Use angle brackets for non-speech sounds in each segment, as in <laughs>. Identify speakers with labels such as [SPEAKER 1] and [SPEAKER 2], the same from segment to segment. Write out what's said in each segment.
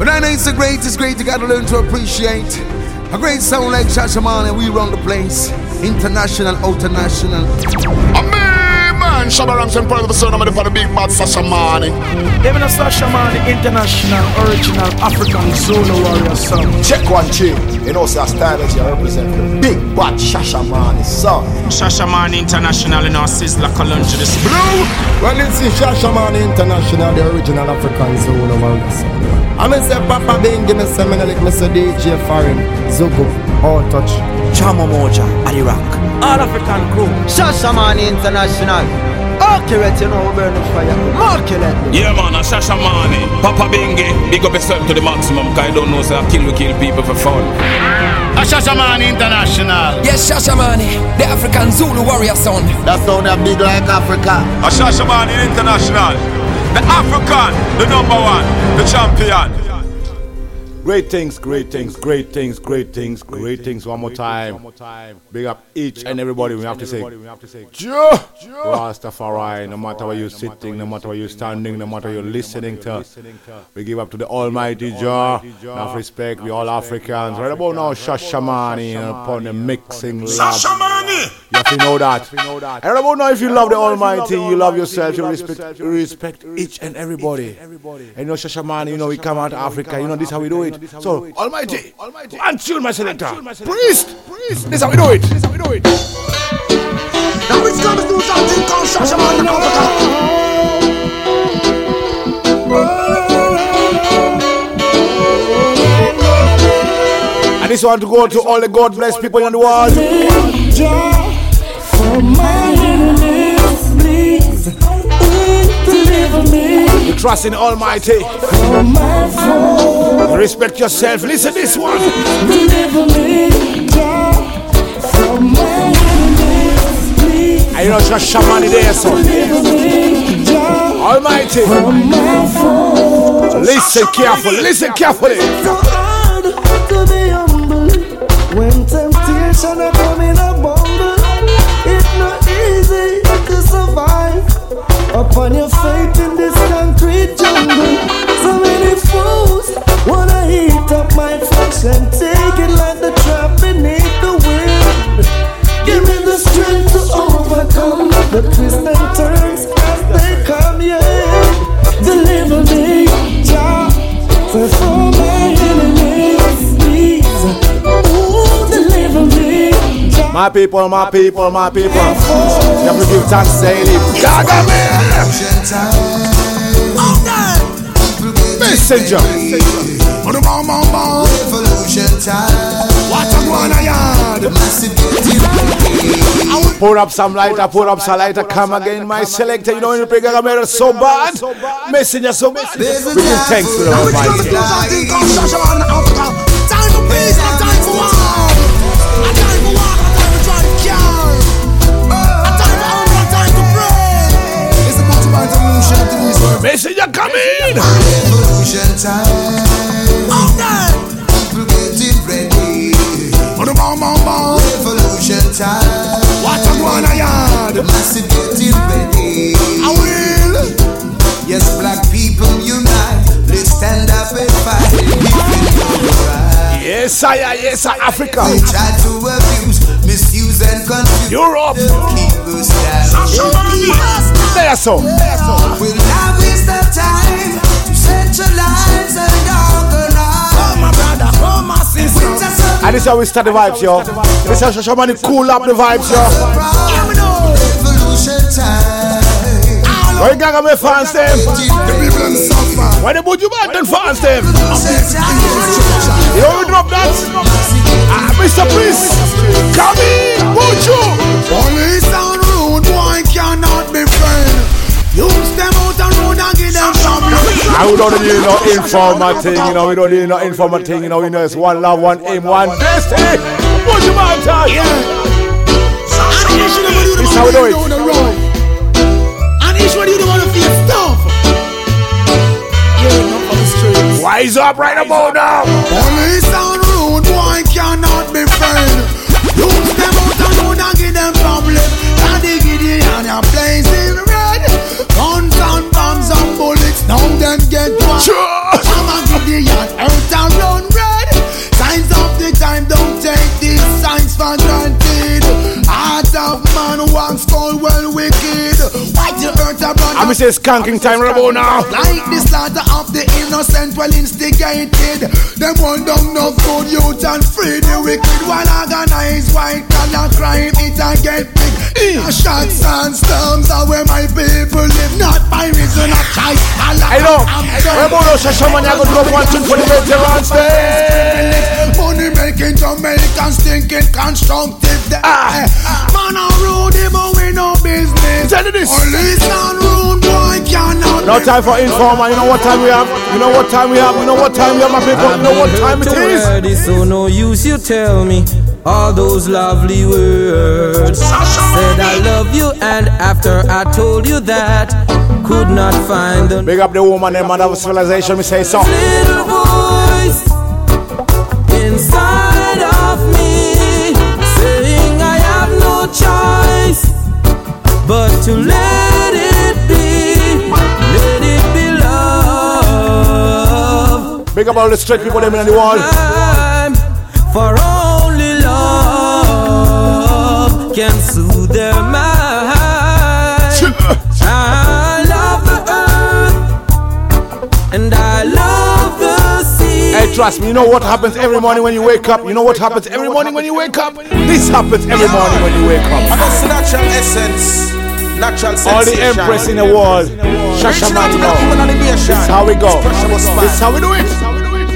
[SPEAKER 1] But I know it's a great, it's great, you gotta learn to appreciate. A great sound like Shashaman and we run the place. International, international.
[SPEAKER 2] man, Shabba Ranks and part of the son of the big bad Shashamane.
[SPEAKER 3] Even a Shashamane international, original African Zulu warrior song.
[SPEAKER 2] Check one chill. You know, say style that you represent the big bad Shashamane song.
[SPEAKER 4] Shashamane international in our Sizzla Kalonji this
[SPEAKER 2] blue.
[SPEAKER 5] Well, it's Shashamane international, the original African Zulu warrior song. I'm say Papa Bing, give me some minute, like Mr. DJ Foreign, Zugu, all touch.
[SPEAKER 6] Chamo Moja, Ali Rock.
[SPEAKER 3] All African crew.
[SPEAKER 6] Shashamane international. Accurate, you know, burn the fire. Immaculate.
[SPEAKER 7] Yeah, man, a Shashamane. Papa Bingi, big up yourself to the maximum, cause I don't know, say I kill, we kill people for fun.
[SPEAKER 8] A Shashamane International.
[SPEAKER 9] Yes, Shashamane, the African Zulu warrior son.
[SPEAKER 2] That sound a big like Africa.
[SPEAKER 10] A Shashamane International. The African, the number one, the champion.
[SPEAKER 11] Great things, great things, great things, great things, great things. One more time. Big up each and everybody. We have to say, Joe, Rastafari. No matter where you're sitting, no matter where you're standing, no matter you're listening to, we give up to the Almighty Jah. Enough respect. We all Africans. Right about now, Shashamane upon the mixing lab.
[SPEAKER 2] Shashamane.
[SPEAKER 11] You have to know that. And right about now, if you love the Almighty, you love yourself, you respect, respect each and everybody. And you know, Shashamane, you know, we come out of Africa. You know, this is how we do it. So, Almighty, Almighty, until my selector, priest, priest, this is how we do it. This is how we do it.
[SPEAKER 2] Now it's gonna do something? Called Shashaman in
[SPEAKER 11] And this one to go to all the God bless people in the world. For my enemies, please. Deliver me. You trust in Almighty. Respect yourself. Listen this one. Deliver me. From my enemies, please. I know just shaman there, so. Almighty. Listen carefully. Listen carefully.
[SPEAKER 12] when temptation are coming a bumble. It's not easy to survive upon your faith My
[SPEAKER 11] people, my people, my people. You have to give thanks daily. Gaga Messenger.
[SPEAKER 2] Revolution time. What a guana yard.
[SPEAKER 11] Pour up some lighter, pour up some lighter. Come again, my selector. You know you bring a mirror so bad, messenger so bad. We give thanks to the Almighty. Messenger coming.
[SPEAKER 2] Revolution time. Okay. People getting ready. Revolution time. What a guana yard. Massive getting ready. I will. Yes, black people unite. Let's stand up and fight.
[SPEAKER 11] Yes, sire, yes, sir, Africa.
[SPEAKER 2] They try to abuse, misuse, and confuse.
[SPEAKER 11] Europe.
[SPEAKER 2] Keep us down.
[SPEAKER 11] There so.
[SPEAKER 2] Well, now is the time to centralize and organize. Oh, my brother, oh, my sister.
[SPEAKER 11] And this is how we start the vibes, yo. This is how Shashamane cool up the vibes, yo.
[SPEAKER 2] Revolution time.
[SPEAKER 11] Why you gaga me fans them? Why the Buju Banton fans them? You know we drop that? Ah, Mr. Priest, come in, Buju.
[SPEAKER 2] Police and rude boy cannot be friend. Use them out and road and give them trouble.
[SPEAKER 11] I we don't need no informer thing, you know. We don't need no informer thing, you know. We know it's one love, one aim, one destiny. Buju Banton. This how we do it.
[SPEAKER 2] And each one you don't want to feel stuff. You're enough on the streets.
[SPEAKER 11] Wise up right about now.
[SPEAKER 2] Police and rude boy
[SPEAKER 11] me say skanking time now.
[SPEAKER 2] Like the slaughter of the innocent, well instigated. Them one down no good youth and free the wicked. One organized white collar crime, it a get big. Shots and storms are where my people live, not by reason of choice.
[SPEAKER 11] I know. Remember, Shashaman, I go drop one tune for the veterans there.
[SPEAKER 2] Money making Jamaicans thinking constructive. Ah. Man, I'm rude, but we no business.
[SPEAKER 11] Tell this.
[SPEAKER 2] Police and rude boy cannot.
[SPEAKER 11] No time for informer. You know what time we have? You know what time we have? You know what time we have, my people? You know what time it is?
[SPEAKER 13] So no use you tell me all those lovely words. Said I love you, and after I told you that, could not find the
[SPEAKER 11] Big up the woman and man of civilization. Me say so.
[SPEAKER 13] little voice inside of me saying I have no choice but to let it be, let it be love.
[SPEAKER 11] Big up all the straight people them in the world.
[SPEAKER 13] Time for only love can soothe their mind. I love the earth and I love the sea.
[SPEAKER 11] Hey, trust me, you know what happens every morning when you wake up? You know what happens every morning when you wake up? This happens every morning when you wake up.
[SPEAKER 14] That's the natural essence, natural
[SPEAKER 11] All the empress in the world. Shasha man now. This is how we go. This is how we do it.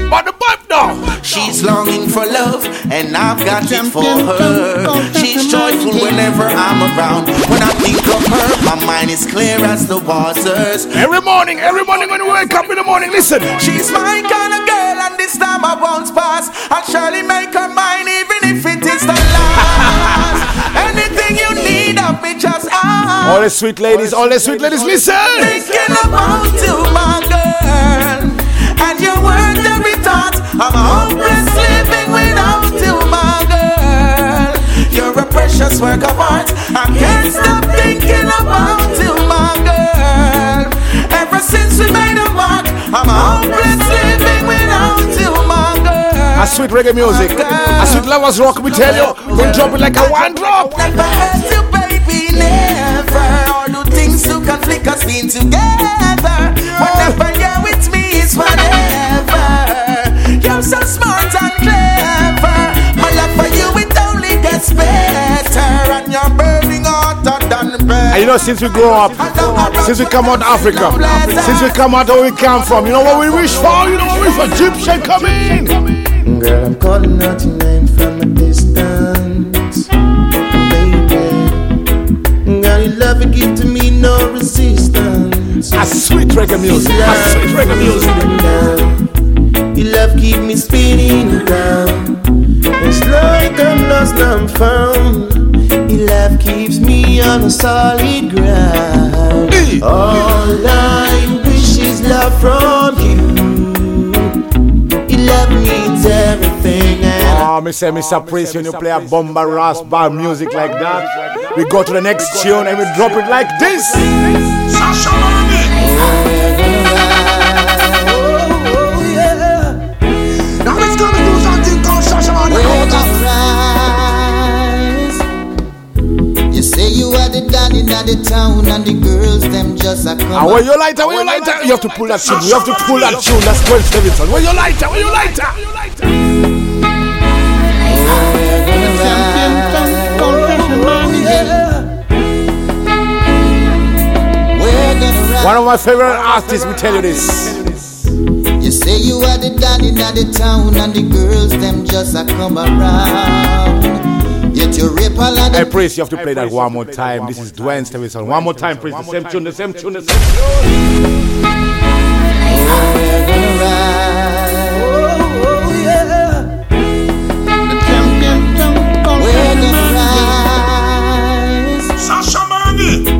[SPEAKER 11] But the pipe now.
[SPEAKER 14] She's longing for love, and I've got it for her. She's joyful whenever I'm around. When I think of her, my mind is clear as the waters.
[SPEAKER 11] Every morning, every morning when you wake up in the morning, listen.
[SPEAKER 14] She's my kind of girl, and this time I won't pass. I'll surely make her mine, even if it is the last. <laughs> Anything you need of me, just ask.
[SPEAKER 11] All the sweet ladies, all the sweet ladies, listen.
[SPEAKER 14] Thinking about you, my girl, and your words every thought. I'm a hopeless living without you, my girl. You're a precious work of art. I can't stop thinking about you, my girl. Ever since we made a mark, I'm a hopeless living without you, my girl.
[SPEAKER 11] A sweet reggae music, a sweet lovers rock, we tell you. Don't drop it like a one drop.
[SPEAKER 14] Never hurt you, baby, never. All the things to conflict us being together. Whenever you
[SPEAKER 11] know, since we grow up, since we come out of Africa, since we come out where we come from, you know what we wish for? You know what we wish for? Gyptian coming!
[SPEAKER 15] Girl, I'm calling out your name from a distance, baby. Girl, your love it give to me no resistance.
[SPEAKER 11] A sweet reggae music, a sweet reggae music.
[SPEAKER 15] Your love keep me spinning around. It's like I'm lost, I'm found. Your love keeps me on a solid ground. All I wish is love from you. Your love means everything. And
[SPEAKER 11] Oh, me say, Mr. Prince, when you play a bomba ras bar music like that, we go to the next tune and we drop it like this.
[SPEAKER 2] Now
[SPEAKER 16] in the town and the girls them just a come.
[SPEAKER 11] Ah, and where you lighter, where you lighter, you have to pull that tune, you have to pull that tune, that's 12 Stevenson. Where you lighter, where you lighter? One of my favorite artists, we tell you this.
[SPEAKER 16] You say you are the daddy in the town and the girls them just a come around. Yet you rape all of
[SPEAKER 11] Hey,
[SPEAKER 16] the
[SPEAKER 11] you have to play that one more time. This is Duane Stephenson. One more time, Prince. The same tune, the same tune, the same tune.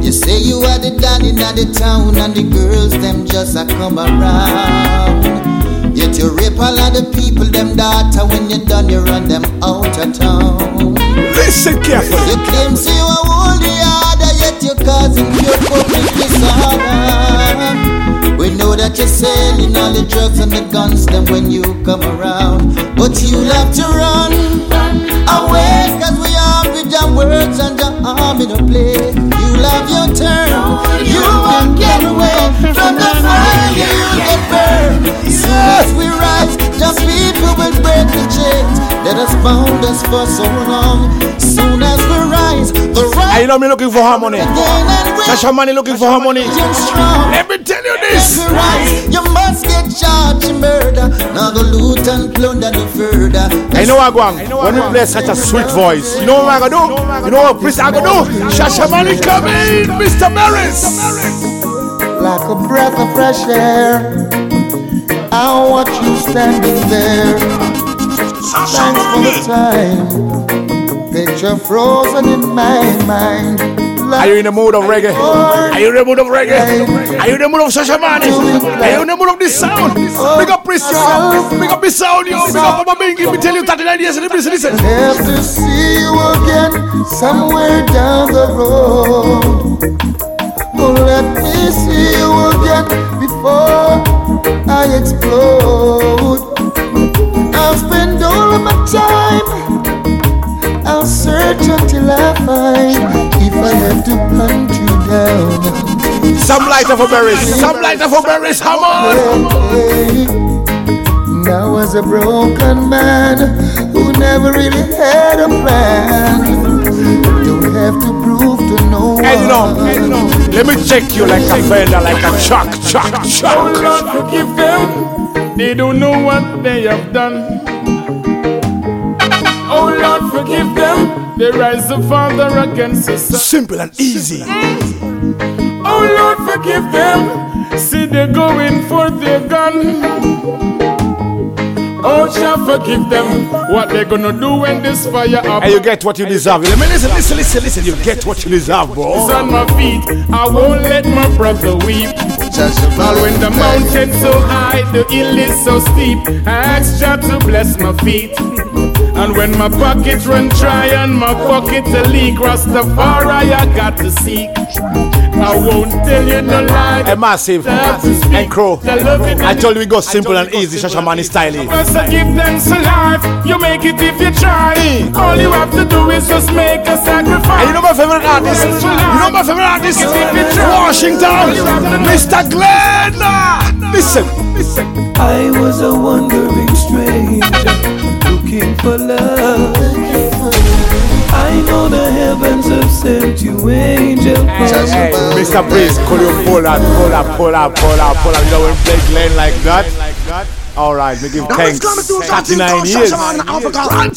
[SPEAKER 16] You say you are the daddy in the town and the girls them just a come around. Yet you rape all of the people them daughter when you done you run them out of town.
[SPEAKER 11] Listen carefully.
[SPEAKER 16] You claim say you are holy harder yet you're causing pure public disorder. We know that you're selling all the drugs and the guns them when you come around. But you love to run away cause we are with your words and your arm in a play. You love your turn. You won't get
[SPEAKER 14] From the fire you get burned. Soon as we rise, people will break the chains that has bound us for so long. Soon as we rise, the
[SPEAKER 11] I
[SPEAKER 14] right
[SPEAKER 11] know me looking for harmony. Shashamane looking for harmony. Let me tell you this.
[SPEAKER 14] Rise, you must get charged in murder. Now go loot and plunder no further.
[SPEAKER 11] I know I'm When we play such a sweet voice, you know what I'm gonna do? You know what Prince I'm gonna do? Shashamane coming, Mr. Maris.
[SPEAKER 17] Like a breath of fresh air. I watch you standing there. Thanks for the time. Picture frozen in my mind.
[SPEAKER 11] Are you in the mood of reggae? Are you in the mood of reggae? Are you in the mood of Shashamane? Are you in the mood of this sound? Big up Prince, yo. Big up this sound, yo. Big up Papa Bingy. Me tell you 39 years and listen, listen.
[SPEAKER 17] Have to see you again somewhere down the road. Let me see you again before I explode. I'll spend all of my time. I'll search until I find if I have to hunt you down.
[SPEAKER 11] Some light of a berries. Some light of a berries. Come on.
[SPEAKER 17] Now as a broken man who never really had a plan, don't have to prove to no one.
[SPEAKER 11] Hey, no, hey, no. Let me check you like a fender, like a chuck, chuck,
[SPEAKER 18] Oh
[SPEAKER 11] chuck.
[SPEAKER 18] Lord, forgive them. They don't know what they have done. Oh Lord, forgive them. They rise the father against us.
[SPEAKER 11] Simple and easy.
[SPEAKER 18] Oh Lord, forgive them. See, they're going for their gun. Oh, shall forgive them. What they gonna do when this fire up?
[SPEAKER 11] And you get what you deserve. Let me listen, listen, listen, listen. You get what you deserve, bro.
[SPEAKER 18] It's on my feet. I won't let my brother weep. All when the mountain so high, the hill is so steep. I ask Jah to bless my feet. And when my pocket run dry and my pocket a leak, Rastafari I got to seek. I won't tell you no lie.
[SPEAKER 11] A massive and crow. I told you we go simple and easy, Shashamane style.
[SPEAKER 18] First I give thanks to life. You make it if you try. All you have to do is just make a sacrifice.
[SPEAKER 11] And you know my favorite artist? You know my favorite artist? Washington, Mr. Glen. Listen, listen.
[SPEAKER 12] I was a wandering stranger looking for love. I know the heavens have sent you angel from
[SPEAKER 11] Hey. Mr. Breeze, could you pull up, pull up, pull up, pull up, pull up? You know when we play Glen like that? Alright, we give thanks. 39 years. Run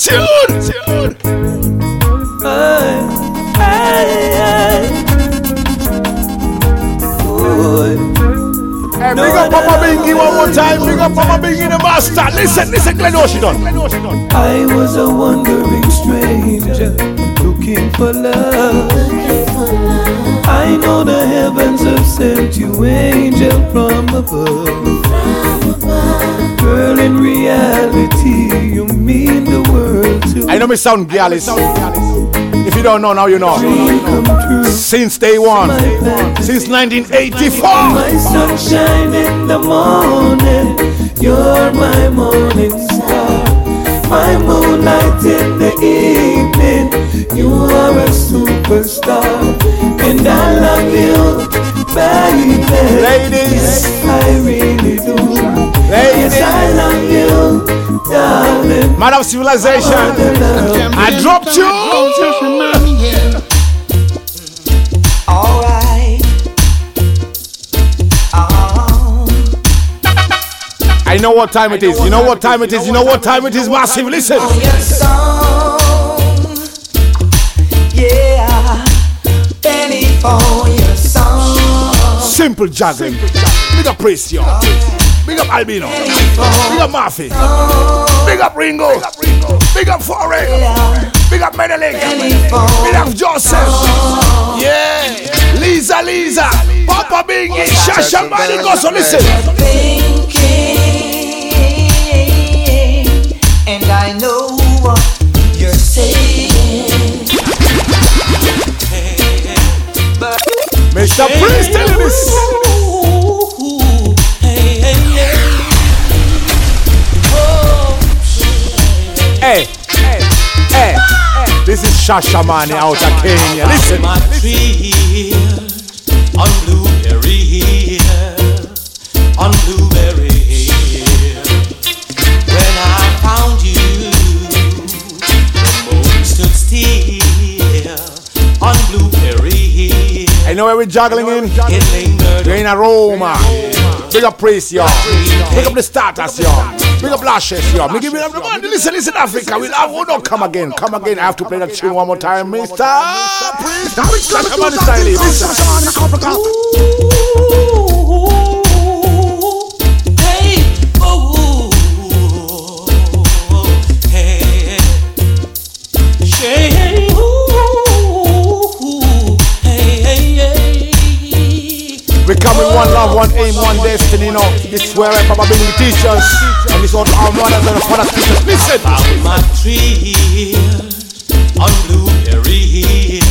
[SPEAKER 11] tune! Hey, big up Papa Bingy one more time. Big up Papa Bingy the master. Listen, listen, Glen Washington.
[SPEAKER 12] I was a wandering stranger looking for love. I know the heavens have sent you angel from above. Girl, in reality, you mean the world to me.
[SPEAKER 11] I know me sound gallus. You don't know now, you know. Since day one, since 1984.
[SPEAKER 12] My sunshine in the morning, you're my morning star. My moonlight in the evening, you are a superstar. And I love you, baby.
[SPEAKER 11] Ladies,
[SPEAKER 12] yes, I really do.
[SPEAKER 11] Ladies.
[SPEAKER 12] Yes, I love you, darling.
[SPEAKER 11] Man of civilization. I dropped you.
[SPEAKER 19] Alright.
[SPEAKER 11] I know what time it is. You know what time it is. You know what time it is. Massive. Listen.
[SPEAKER 19] Yeah, your song.
[SPEAKER 11] Simple juggling. Big up Precio. Big up Albino. Big up Murphy. Big up Ringo. Big up Foreign. Big up Menelik. Big up Joseph. Yeah. Lisa, Lisa. Papa Bingy. Shashamane. Go so listen.
[SPEAKER 19] And I know
[SPEAKER 11] Mr. Prince, tell you this. Hey, hey, hey. hey! This is Shashamane out of Kenya. Listen.
[SPEAKER 9] on blueberry hill.
[SPEAKER 20] on Blueberry
[SPEAKER 11] know where we're juggling in. We're in a Roma. Big up Praise, y'all. Big up the starters, y'all. Big up Lashes, y'all. Me give you the man. Listen, listen, Africa. We'll have one up. Come again. Come again. I have to play that tune one more time, Mr. Prince. Come on, style.
[SPEAKER 20] Hey,
[SPEAKER 11] where I Papa Bingy teach us. And is what our mothers and fathers teach us. Listen.
[SPEAKER 20] Found my tree on Blueberry Hill,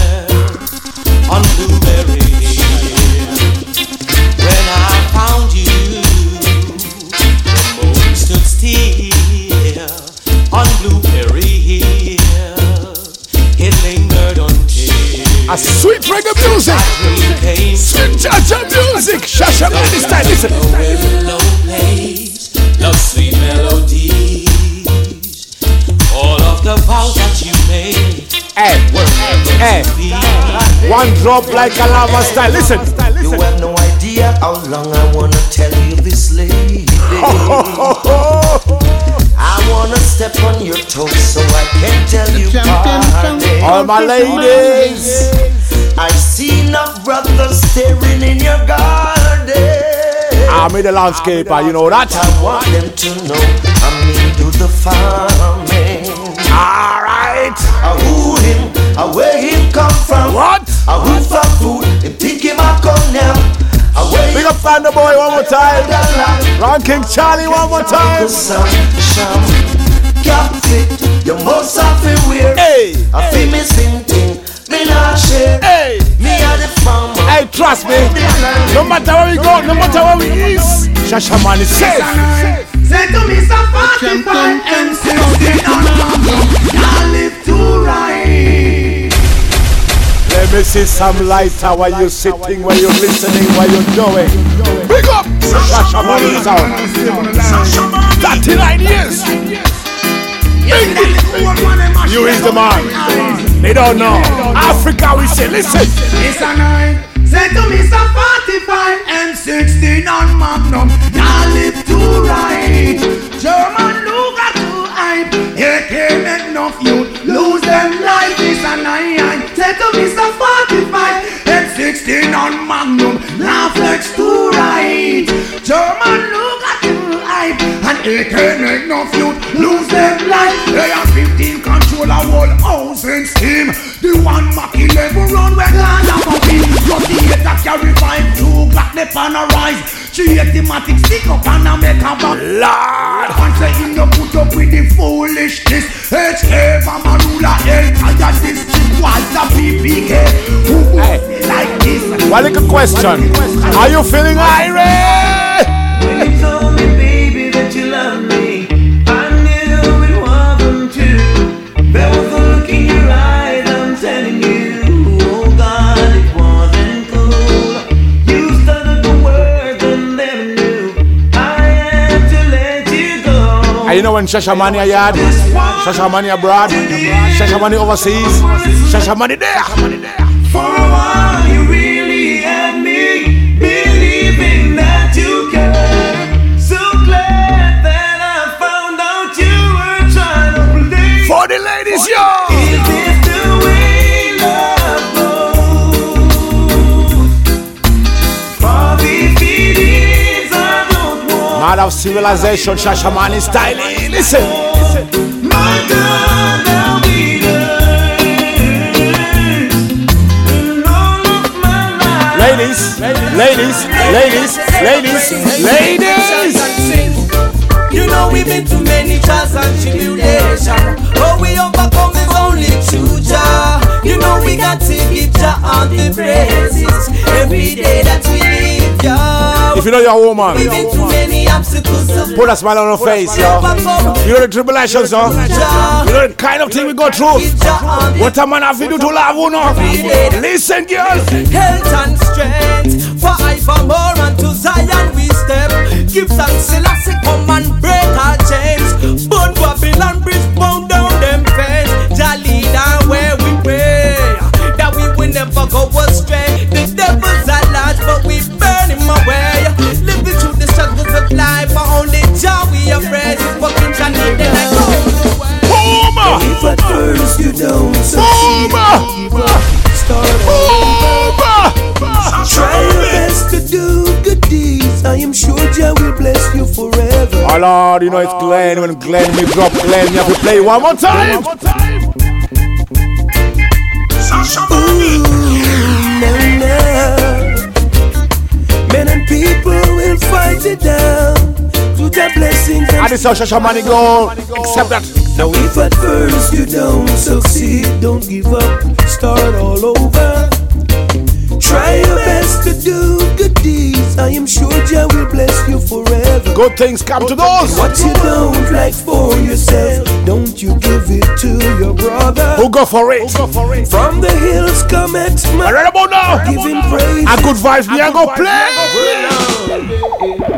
[SPEAKER 20] on Blueberry Hill. When I found you, the moon stood still on Blueberry Hill. It lingered until
[SPEAKER 11] A sweet reggae music. Sweet Jaja music. Shasha man this time. Listen. One drop like a lava style. Listen.
[SPEAKER 14] You have no idea how long I wanna tell you this, lady. I wanna step on your toes so I can tell you pardon.
[SPEAKER 11] All my ladies.
[SPEAKER 14] I see enough brothers staring in your garden.
[SPEAKER 11] I'm in the landscaper, you know that.
[SPEAKER 14] I want them to know I'm into the farming.
[SPEAKER 11] Alright.
[SPEAKER 14] I who him, I where him come from.
[SPEAKER 11] What?
[SPEAKER 14] I who for food, him think him I come now. I
[SPEAKER 11] Big up Thunder Boy one more time. Ranking Charlie one more time.
[SPEAKER 14] Some sham cap fit, you must have to wear.
[SPEAKER 11] Hey,
[SPEAKER 14] I feel me sing thing, me not share.
[SPEAKER 11] Hey,
[SPEAKER 14] me a the farmer.
[SPEAKER 11] Hey, trust me. No matter where we go, no matter where we is, Shasha man is safe.
[SPEAKER 2] Say to me, some 45 and 16 on I live to right.
[SPEAKER 11] Let me see some light. How are you're sitting, while you're listening, while you're doing. Big up! Shasha man is out. 39 years. You is the man. They don't know. Africa, we say, listen.
[SPEAKER 2] It's a nine. Say to me, some 45 and 16 on Magnum. I live to right. German look at to hype. It can't make no youth lose them life. It's a nine. Say to me, some 45 and 16 on Magnum. Flex to right. German look at to hype. Can't make no youth lose them life. They are 15 control a whole house and steam. The one Mach 11 run where God have a win. Plus the eight that carry five two Glock the pan a rise. Three automatic stick up and a make a back.
[SPEAKER 11] Lord.
[SPEAKER 2] And say him no put up with the foolishness. HK Mama Rula entire district was a PPK. Who would feel like this?
[SPEAKER 11] One little question. Are you feeling irate? Know when Shasha Mania yard, Shasha Mania abroad, Shasha Mania overseas, Shasha Mania there.
[SPEAKER 14] For a while, you really had me believing that you cared. So glad that I found out you were trying to play.
[SPEAKER 11] For the ladies, yo! Mad of civilization, Shasha Mania style. Listen.
[SPEAKER 14] My God, now we
[SPEAKER 11] Ladies, ladies, ladies, ladies, ladies.
[SPEAKER 21] You know we've been through many trials and tribulations. But we overcome is only through Jah. You know we got to give Jah all the praises every day that we live, yo.
[SPEAKER 11] If you know your woman,
[SPEAKER 21] We've been through many obstacles.
[SPEAKER 11] put a smile on her face, yo. You know the tribulations, yo. You know the kind of thing we go through. What a man have to do to love, you know. Listen, girls.
[SPEAKER 21] Health and strength
[SPEAKER 13] forevermore and to Zion we step. Give thanks, Selassie, come and break our chains. Burn Babylon bridge, bound down
[SPEAKER 12] succeed,
[SPEAKER 11] Boomer!
[SPEAKER 12] start over. Try your best to do good deeds. I am sure Jah will bless you forever.
[SPEAKER 11] Oh Lord, you know it's Glen. When Glen me drop Glen, you have to play one more time.
[SPEAKER 12] Ooh, no, no. Men and people will fight it down through their blessings
[SPEAKER 11] And
[SPEAKER 12] and
[SPEAKER 11] this is Shashamane go. Accept that.
[SPEAKER 12] Now if at first you don't succeed, don't give up, start all over. Try your best to do good deeds. I am sure Jah will bless you forever.
[SPEAKER 11] Good things come to those.
[SPEAKER 12] What you don't like for yourself, don't you give it to your brother.
[SPEAKER 11] Who go for it? Who go for it?
[SPEAKER 12] From the hills come
[SPEAKER 11] I read about now.
[SPEAKER 12] Giving praise.
[SPEAKER 11] And good vibes, me I go play. Me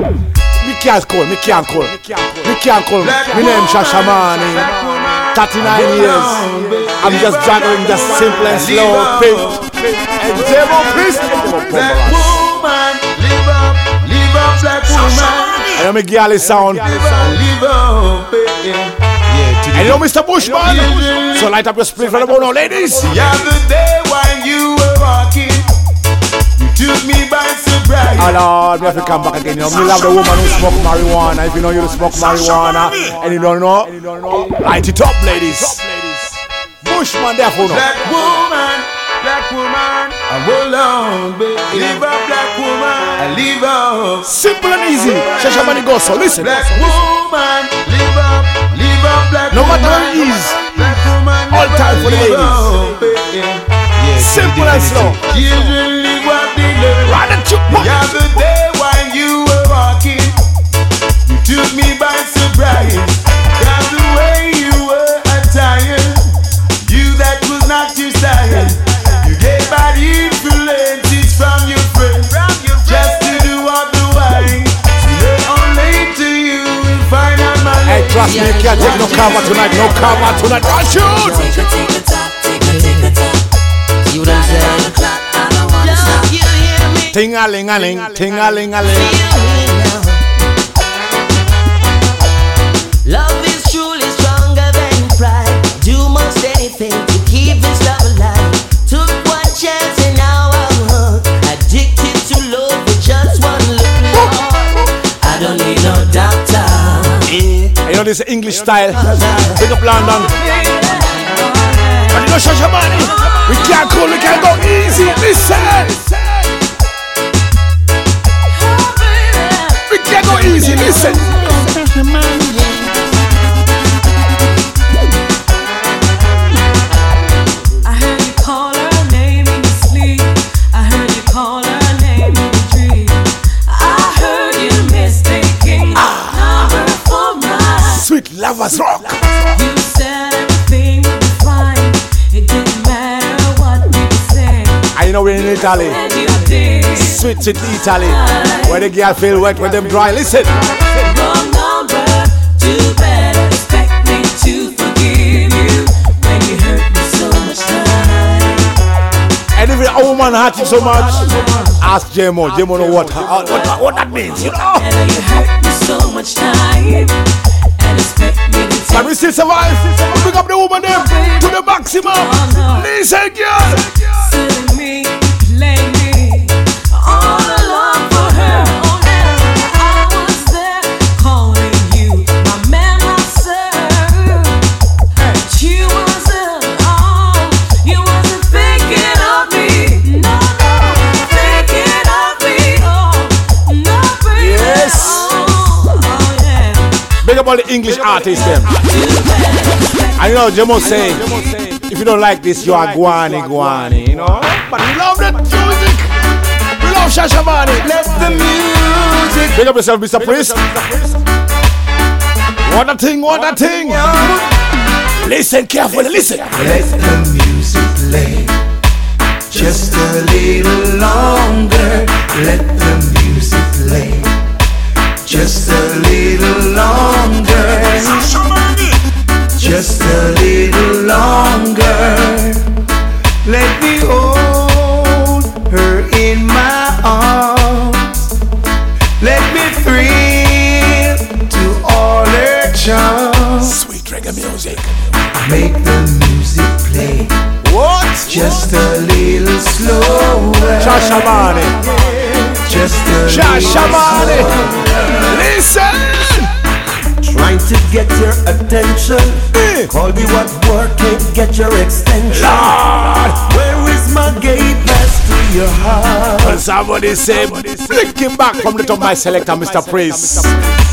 [SPEAKER 11] can't call, me can't call. Me can't call. Me name Shashamane. 39 years. I'm just juggling just simple and slow. Pimp. And Demo Priest.
[SPEAKER 14] Black woman, live up, live up, black woman.
[SPEAKER 11] I know me girl sound.
[SPEAKER 14] Live up, yeah.
[SPEAKER 11] And you know Mr. Bushman. So light up your split for the now, ladies.
[SPEAKER 14] The other day while you were walking, you took me by
[SPEAKER 11] Ah, Lord, me have to come back again. You know, me love the woman who smoke marijuana. If you know you smoke marijuana and you don't oh, know, light it up, ladies. Bushman, therefore, no.
[SPEAKER 14] Black woman, black woman, I hold on, baby. Live up, black woman, I live up.
[SPEAKER 11] Simple and easy. Shashamane go so listen.
[SPEAKER 14] Black woman, live up, live up, black
[SPEAKER 11] No
[SPEAKER 14] woman.
[SPEAKER 11] matter what it is,
[SPEAKER 14] Black woman,
[SPEAKER 11] all time for the ladies. Simple and slow.
[SPEAKER 14] Children live what they learn.
[SPEAKER 11] Right and chip
[SPEAKER 14] The other day while you were walking, you took me by surprise. Cause the way you were attired, you that was not your style. You gave bad influences from your friends, just to do otherwise. Sooner or later you will find out my
[SPEAKER 11] Hey, trust me, you can't take no cover tonight. No cover tonight. Run shoot. Ting a ling a ling, ting a ling a ling.
[SPEAKER 22] Love is truly stronger than pride. Do most anything to keep this love alive. Took one chance and now I'm hooked. Addicted to love with just one look. Lord, I don't need no doctor.
[SPEAKER 11] You know this English style. Big up London. But you know Shashamane. We can't cool, we can't go easy. Listen.
[SPEAKER 23] The ah. number for mine.
[SPEAKER 11] Sweet lovers rock.
[SPEAKER 23] You said everything would be fine. It didn't matter what people said.
[SPEAKER 11] And you know we're in Italy. Sweet, sweet Italy. Where the girl feel wet, where them dry. Listen. And if a woman hurt you so much, ask Jemo. Jemo know what, uh, what, what that means, you know.
[SPEAKER 23] You hurt me so much time.
[SPEAKER 11] Can we still survive? Pick up the woman them to the maximum. Listen, girl.
[SPEAKER 23] Yeah.
[SPEAKER 11] Big up all the English artists them. I know Jemo say, if you don't like this, you are guani guani, you know. But we love that music. We love Shashamane.
[SPEAKER 14] Let the music.
[SPEAKER 11] Big up yourself, Mr. Priest. What a thing, what a thing. Listen carefully, listen.
[SPEAKER 14] Let the music play. Just a little longer, let the music play. Just a little longer. Just a little longer. Let me hold her in my arms. Let me thrill to all her charms.
[SPEAKER 11] Sweet reggae music.
[SPEAKER 14] Make the music play.
[SPEAKER 11] What?
[SPEAKER 14] Just a little slower.
[SPEAKER 11] Shashamane. Shashamane. Listen.
[SPEAKER 21] Trying to get your attention. Eh. Call me what work can't get your extension.
[SPEAKER 11] Lord.
[SPEAKER 21] Where is my gate pass to your heart?
[SPEAKER 11] When somebody say, flick it back from the top my selector, Mr. Prince. Mm-hmm.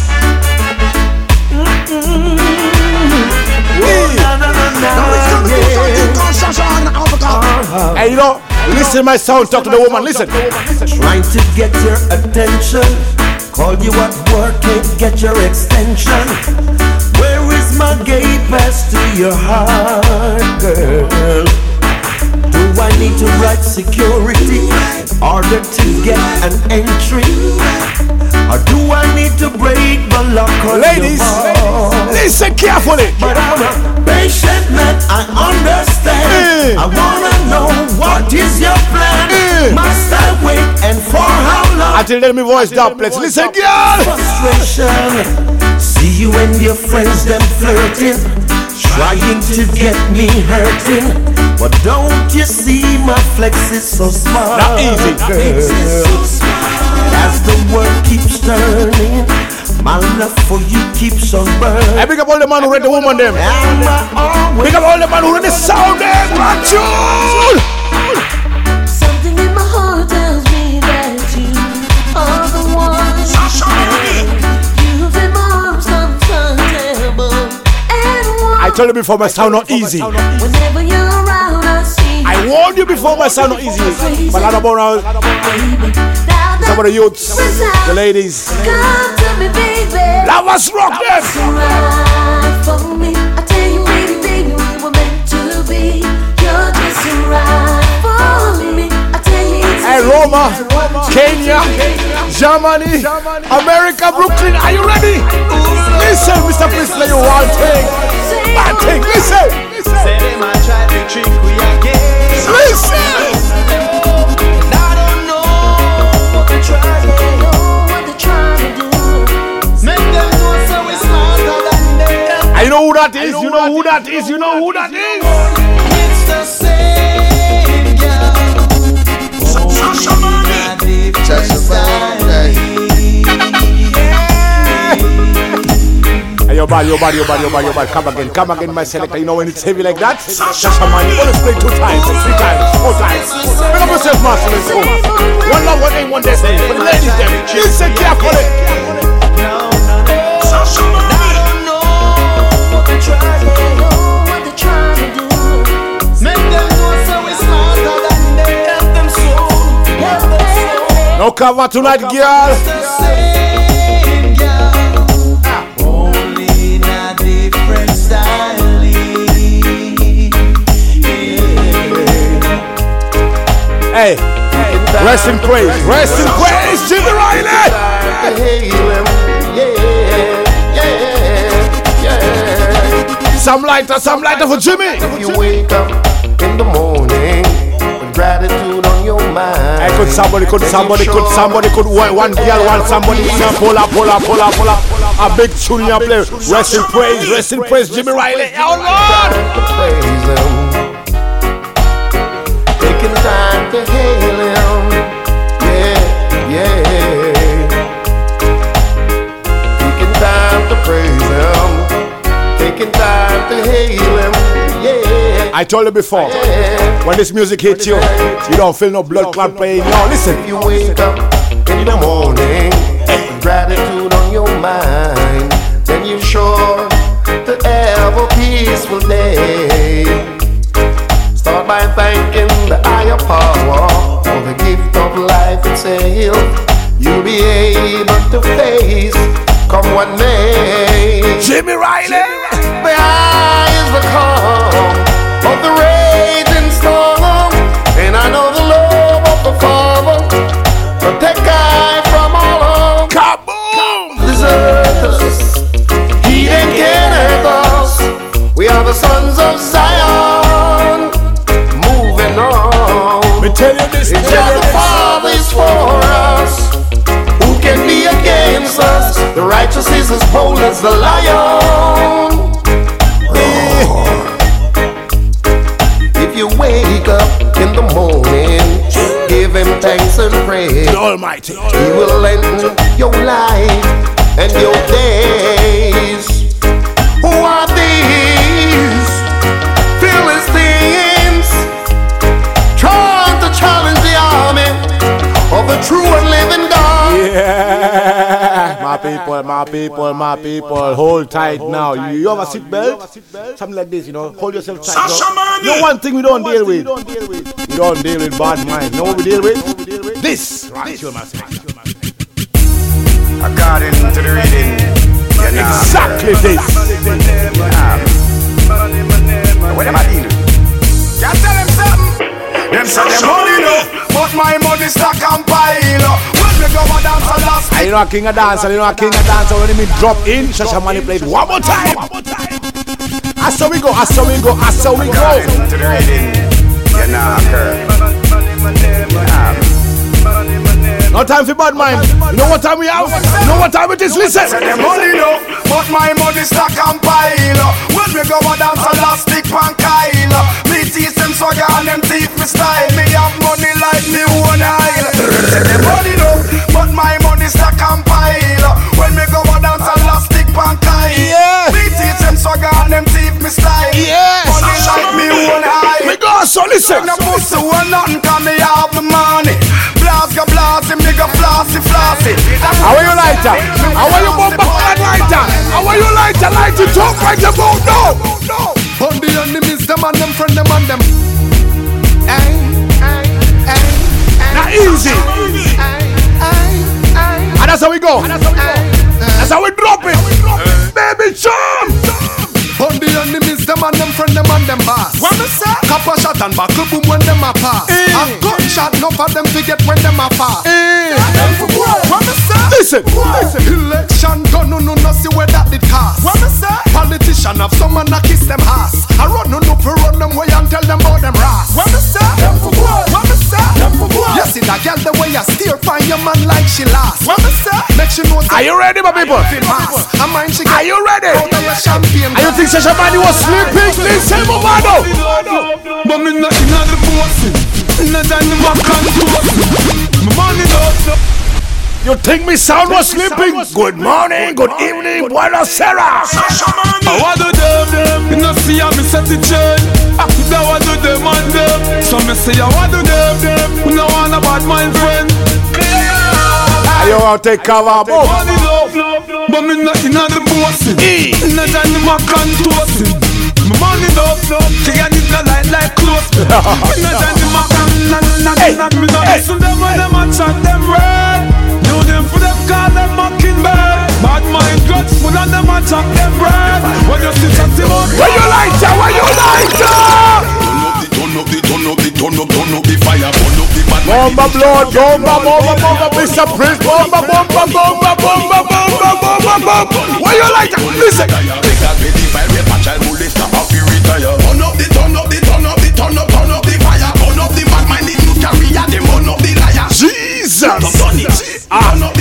[SPEAKER 11] Eh. Hey, you know, listen my sound, talk to the woman, listen.
[SPEAKER 21] Trying to get your attention. Call you at work, can't get your extension. Where is my gate pass to your heart, girl? Do I need to write security in order to get an entry? Or do I need to break the lock on
[SPEAKER 11] Ladies, listen carefully.
[SPEAKER 21] But I'm a patient man, I understand. Eh. I wanna know what is your plan. Eh. Must I wait and for how long?
[SPEAKER 11] Until then, my voice down, please. Listen, girl.
[SPEAKER 21] Frustration. See you and your friends them flirting, trying to get me hurting. But don't you see my flex is so smart?
[SPEAKER 11] Not easy.
[SPEAKER 21] girl. As the world keeps turning, my love for you keeps on burning.
[SPEAKER 11] Hey, big up all the man who read the woman them. Big up all the man who read the sound them. Control.
[SPEAKER 23] Something in my heart tells me that you are the one. You've been my arms uncomfortable and one.
[SPEAKER 11] I told you before, my sound not easy.
[SPEAKER 23] Whenever you're around, I see.
[SPEAKER 11] I warned you before, my sound not easy. But I'm about some of the youths, the ladies.
[SPEAKER 23] Come to me, baby.
[SPEAKER 11] Love us rock them.
[SPEAKER 23] It's right for me. I tell you, baby, baby, we were meant to be. You're just right for me. I tell you, it's
[SPEAKER 11] Hey, Roma, Kenya, Germany, America, Brooklyn, are you ready? Listen, Mr. Prince, let you one thing. One thing, listen.
[SPEAKER 14] Say them a try to trick we again.
[SPEAKER 11] Listen. That is? You know who that is? You know who that is?
[SPEAKER 14] It's the same girl. Shashamane.
[SPEAKER 11] Hey, your body, your body, your body, your body, your body. Come again, come again, my selector. You know when it's heavy like that? Sasha man, you always play two times, three times, four times. Pick up yourself, master. Let's go. One love, one aim, one destiny. For the ladies, them. Listen carefully.
[SPEAKER 14] Shashamane.
[SPEAKER 11] No cover tonight, girl.
[SPEAKER 14] It's the same girl. Only in a different style.
[SPEAKER 11] Hey, rest in praise, rest in praise, Jimmy Riley. Some lighter, some lighter for Jimmy.
[SPEAKER 24] If you wake up in the morning with gratitude on your mind.
[SPEAKER 11] Hey, could somebody, could somebody, could somebody, could one, one girl, one somebody, pull up, pull up, pull up, pull up. A big tune you play. Rest in praise, rest in praise, Jimmy Riley. Oh Lord.
[SPEAKER 24] praise him. Taking time to hail him. Yeah, yeah. Taking time to praise him. Taking time to hail him.
[SPEAKER 11] I told you before, when this music hits you, you don't feel no blood clot pain. No, listen.
[SPEAKER 24] If you wake up in the morning gratitude on your mind, then you're sure to have a peaceful day. Start by thanking the higher power for the gift of life itself. You'll be able to face come what may.
[SPEAKER 11] Jimmy Riley.
[SPEAKER 24] Behind is the calm of the raging storm, and I know
[SPEAKER 11] the love of the Father protect I from all harm. Kaboom!
[SPEAKER 14] Deserters, he didn't get at us. We are the sons of Zion, moving on.
[SPEAKER 11] We tell you this,
[SPEAKER 24] it's just the Father is for us. Who can be against us? The righteous is as bold as the lion. Roar wake up in the morning, give him thanks and praise.
[SPEAKER 11] The Almighty.
[SPEAKER 24] He will lengthen your life and your days. Who are these Philistines trying to challenge the army of the true and living?
[SPEAKER 11] Yeah, my people, my people, my people, hold tight now. You, you have a seat belt? Something like this, you know. Hold yourself tight.
[SPEAKER 10] Sasha
[SPEAKER 11] You know,
[SPEAKER 10] Mani.
[SPEAKER 11] you know one thing we don't deal with. We don't deal with bad mind. You know what we deal with? This. Right, you must
[SPEAKER 10] According to the reading.
[SPEAKER 11] Exactly this.
[SPEAKER 10] What am I doing? Them say them money no, but my money stack and pile. When me go a dance a last
[SPEAKER 11] And you know a king of dance, and you know a king of dance. When me drop in, Shashamane played one more time. That's how we go. That's how we go. That's how we go.
[SPEAKER 10] To the reading, you know, occur.
[SPEAKER 11] No time for bad mind. You know what time we have? You know what time it is? Listen.
[SPEAKER 10] Say money no, but my money stack and pile. When me go a dance a last stick pan Kyle. Me teach them swagger and them teeth me style. Me have money like me one aisle. Say them money no, but my money stack and pile. When me go a dance a last stick pan Kyle.
[SPEAKER 11] Yeah.
[SPEAKER 10] Me teach them swagger and them teeth me style.
[SPEAKER 11] Yeah.
[SPEAKER 10] Money like me one aisle.
[SPEAKER 11] Me go, so listen.
[SPEAKER 10] No pussy or nothing, cause me have the money. Blast go blast, me go flossy flossy.
[SPEAKER 11] How are you lighter? How are you bomba and lighter? How are you lighter? Light it up right about now.
[SPEAKER 2] On the enemies, them and them friend, them and them.
[SPEAKER 11] How we go. That's how we drop it. Baby jump.
[SPEAKER 2] On the enemies, them and them friend, them and them boss. What me say? Copper shot and buckle boom when them a pass. A gunshot, no for them forget when them a pass. What me say?
[SPEAKER 11] Listen. Listen.
[SPEAKER 2] Election gun, no no no see where that did cast. What me say? Politician have some man a kiss them ass. I run no no for run them way and tell them about them ras. What me say? What me say? You that girl the way I steer find your man like she last. What me say? Make she know.
[SPEAKER 11] Are you ready, my people?
[SPEAKER 2] I mind she
[SPEAKER 11] Are you ready?
[SPEAKER 2] Out of your champagne.
[SPEAKER 11] And you think Shashamane was sleeping? Listen, Mavado.
[SPEAKER 2] But me not in the bossy. Not in the back and My money no.
[SPEAKER 11] You think me sound was sleeping? Good morning, good evening, buenos Sarah.
[SPEAKER 2] I want to them, them. You know see how me set the chain. Ah, I could I want to them and them. So me say I want to them, them. You know want a bad mind friend.
[SPEAKER 11] Are you want to take cover? Boom.
[SPEAKER 2] Money love, but me not in the bossy. Not in the back and toasty. My money love, she got it no light like clothes. <laughs> Me not in the back and not, not, not. Me not listen them when them a chat them red. Know them for them call them mockingbird. Bad mind guts full and them a chat them red. When you see chat them out.
[SPEAKER 11] Where you lighter? Where you lighter?
[SPEAKER 7] Turn up the, turn up the, turn up, turn up the fire, burn up the bad
[SPEAKER 11] Bomba blood, bomba, bomba, bomba, Mr. Prince, bomba, bomba, bomba, bomba, bomba, bomba, bomba. Where you lighter? Listen.
[SPEAKER 7] Take that ready fire, rape a child molester, happy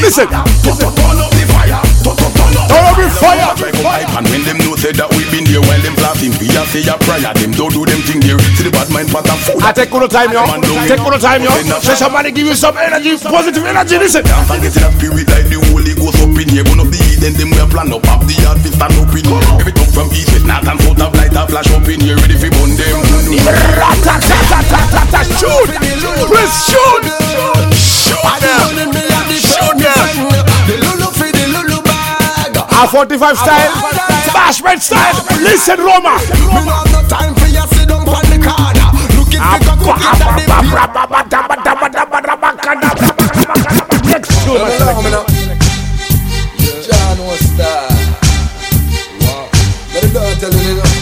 [SPEAKER 11] listen.
[SPEAKER 7] turn up, the fire, turn up, turn up.
[SPEAKER 11] Turn up the fire.
[SPEAKER 7] And when them know say that we been there while them plotting, we a say a prayer, them don't do them thing there. See the bad mind part of fool.
[SPEAKER 11] I take all the time, yo. Take all the time, yo. Shashamane give you some energy, positive energy. Listen.
[SPEAKER 7] Dance and get in a spirit like the Holy Ghost up in here. Burn up the then them we a plan up, up the yard, fi stand up in here. Every come from east, west, north and south, have light a flash up in here, ready fi burn them.
[SPEAKER 11] Shoot! Shoot! Shoot A 45 style, bashment style. Listen, Roma.
[SPEAKER 2] time for you sit down on the corner. Looking for go cook it at the
[SPEAKER 11] Next tune.
[SPEAKER 2] John was star. Wow. Let it go, tell you.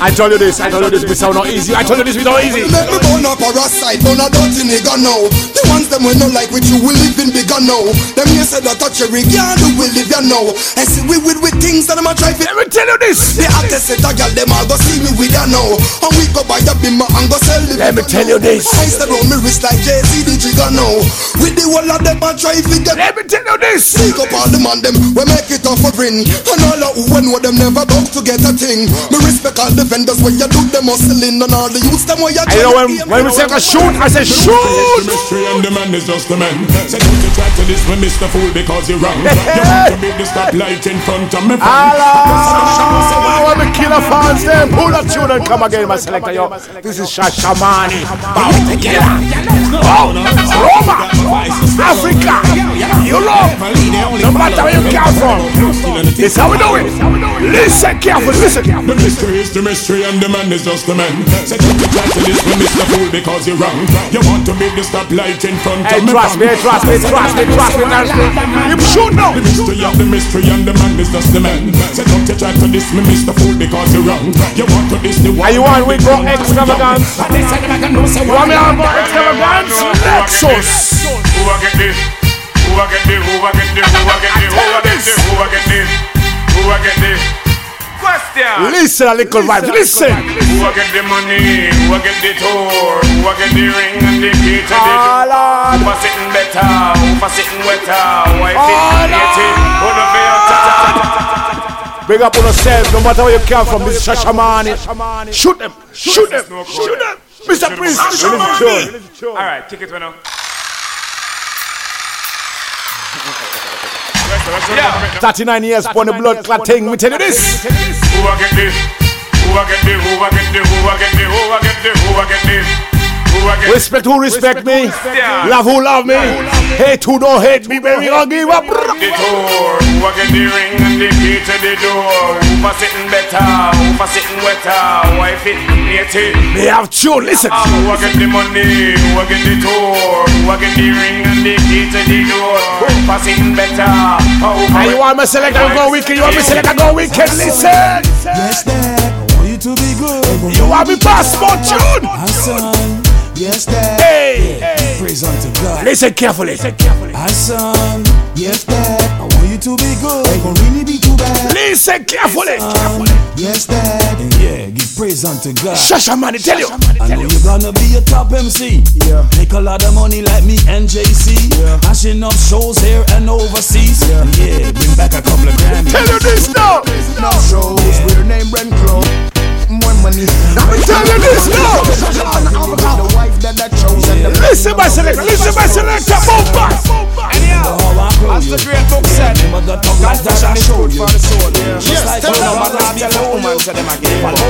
[SPEAKER 11] I told you this, I told you this, we sound not easy. I told you this, we not easy.
[SPEAKER 25] Make me burn up a parasite, burn a dirty nigga now. The ones them we no like with you, we live in bigger now. Them you said that touch girl who will live ya now. And see we with with things that I'm a try.
[SPEAKER 11] Let me tell you this.
[SPEAKER 25] The hottest set a girl them all go see me with ya now. And we go buy a bimmer and go sell the
[SPEAKER 11] Let me tell you this.
[SPEAKER 25] I said round me wrist like Jay Z the jigger now. With the whole of them a try fi get.
[SPEAKER 11] Let me tell you this.
[SPEAKER 25] Speak up all the man them, we make it off a ring. And all of who know them never book to get a thing. Me respect all the vendors when you do them hustling and all the youths them when you.
[SPEAKER 11] I know when, when we say a shoot, I say shoot.
[SPEAKER 26] The mystery and the man is just the man. Say don't you try to this with Mr. Fool because you're wrong. You want to be the stoplight in front of me.
[SPEAKER 11] Allah, when we kill a fans, then pull up tune and come again, my selector. Yo, this is Shashamane. Bow together. Oh, Roma, Africa, Europe. No matter where you come from, this how we do it. Listen carefully, listen.
[SPEAKER 26] The mystery is the mystery and the man is just the man. Say don't you try to this with Mr. Fool because you're wrong. You want to be the stoplight in front
[SPEAKER 11] Hey,
[SPEAKER 26] of me.
[SPEAKER 11] trust me, trust me, trust me, trust me. trust me. You should know.
[SPEAKER 26] The mystery of the mystery and the man is just the man. Say don't you try to diss me, Mr. Fool, because you're wrong. You want to diss the one.
[SPEAKER 11] Are you on we go extravagance? You want me on go extravagance? Lexxus.
[SPEAKER 26] Who I get this? Who I get this? Who I get this? Who I get this? Who I get this? Who I get this? Question.
[SPEAKER 11] Listen a little vibes, listen.
[SPEAKER 26] Who I get the money? Who get the tour? Who get the ring and the key to the door? Who sitting better? Who sitting wetter? Why fit it? Who the better?
[SPEAKER 11] Big up on yourself, no matter where you come from. This is Shashamane. Shoot them, shoot them, shoot them. Mr. Prince.
[SPEAKER 26] All right, kick it, now.
[SPEAKER 11] Yeah. 39 years upon the blood clot thing. We tell you this.
[SPEAKER 26] Who I get this? Who I get this? Who I get this? Who I get this? Who I get this? Who I get this? Who I
[SPEAKER 11] Respect who respect me. Love who love me. Hate who don't hate me, baby. I'll give up.
[SPEAKER 26] the tour? Who I get the ring and the key to the door? Who for sitting better? Who for sitting wetter? Why fit eighty?
[SPEAKER 11] They have tune, listen.
[SPEAKER 26] Who I get the money? Who I get the tour? Who I get the ring and the key to the door? Who for sitting better? Who
[SPEAKER 11] And you want me select and go wicked? You want me select and go wicked? Listen.
[SPEAKER 25] Yes, Dad. I want you to be good.
[SPEAKER 11] You want me passport tune?
[SPEAKER 25] My son. Yes, Dad.
[SPEAKER 11] Hey.
[SPEAKER 25] Praise unto God.
[SPEAKER 11] Listen carefully. Listen carefully.
[SPEAKER 25] My son. Yes, Dad. I want you to be good. Ain't gonna really be too bad.
[SPEAKER 11] Listen carefully.
[SPEAKER 25] Son. Yes, Dad. And yeah, give praise unto God.
[SPEAKER 11] Shashamane, tell you.
[SPEAKER 25] I know you're gonna be a top MC. Yeah. Make a lot of money like me and JC. Yeah. Mashing up shows here and overseas. Yeah. yeah. Bring back a couple of Grammys.
[SPEAKER 11] Tell you this now.
[SPEAKER 25] No shows. We're named Brent Crow. More money.
[SPEAKER 11] I'm telling you this now.
[SPEAKER 25] The wife that I chose and the
[SPEAKER 11] Listen, my selector. Listen, my selector. Move back.
[SPEAKER 25] As the great book said, confession is food for the soul. Just like you know, man, tell woman, them.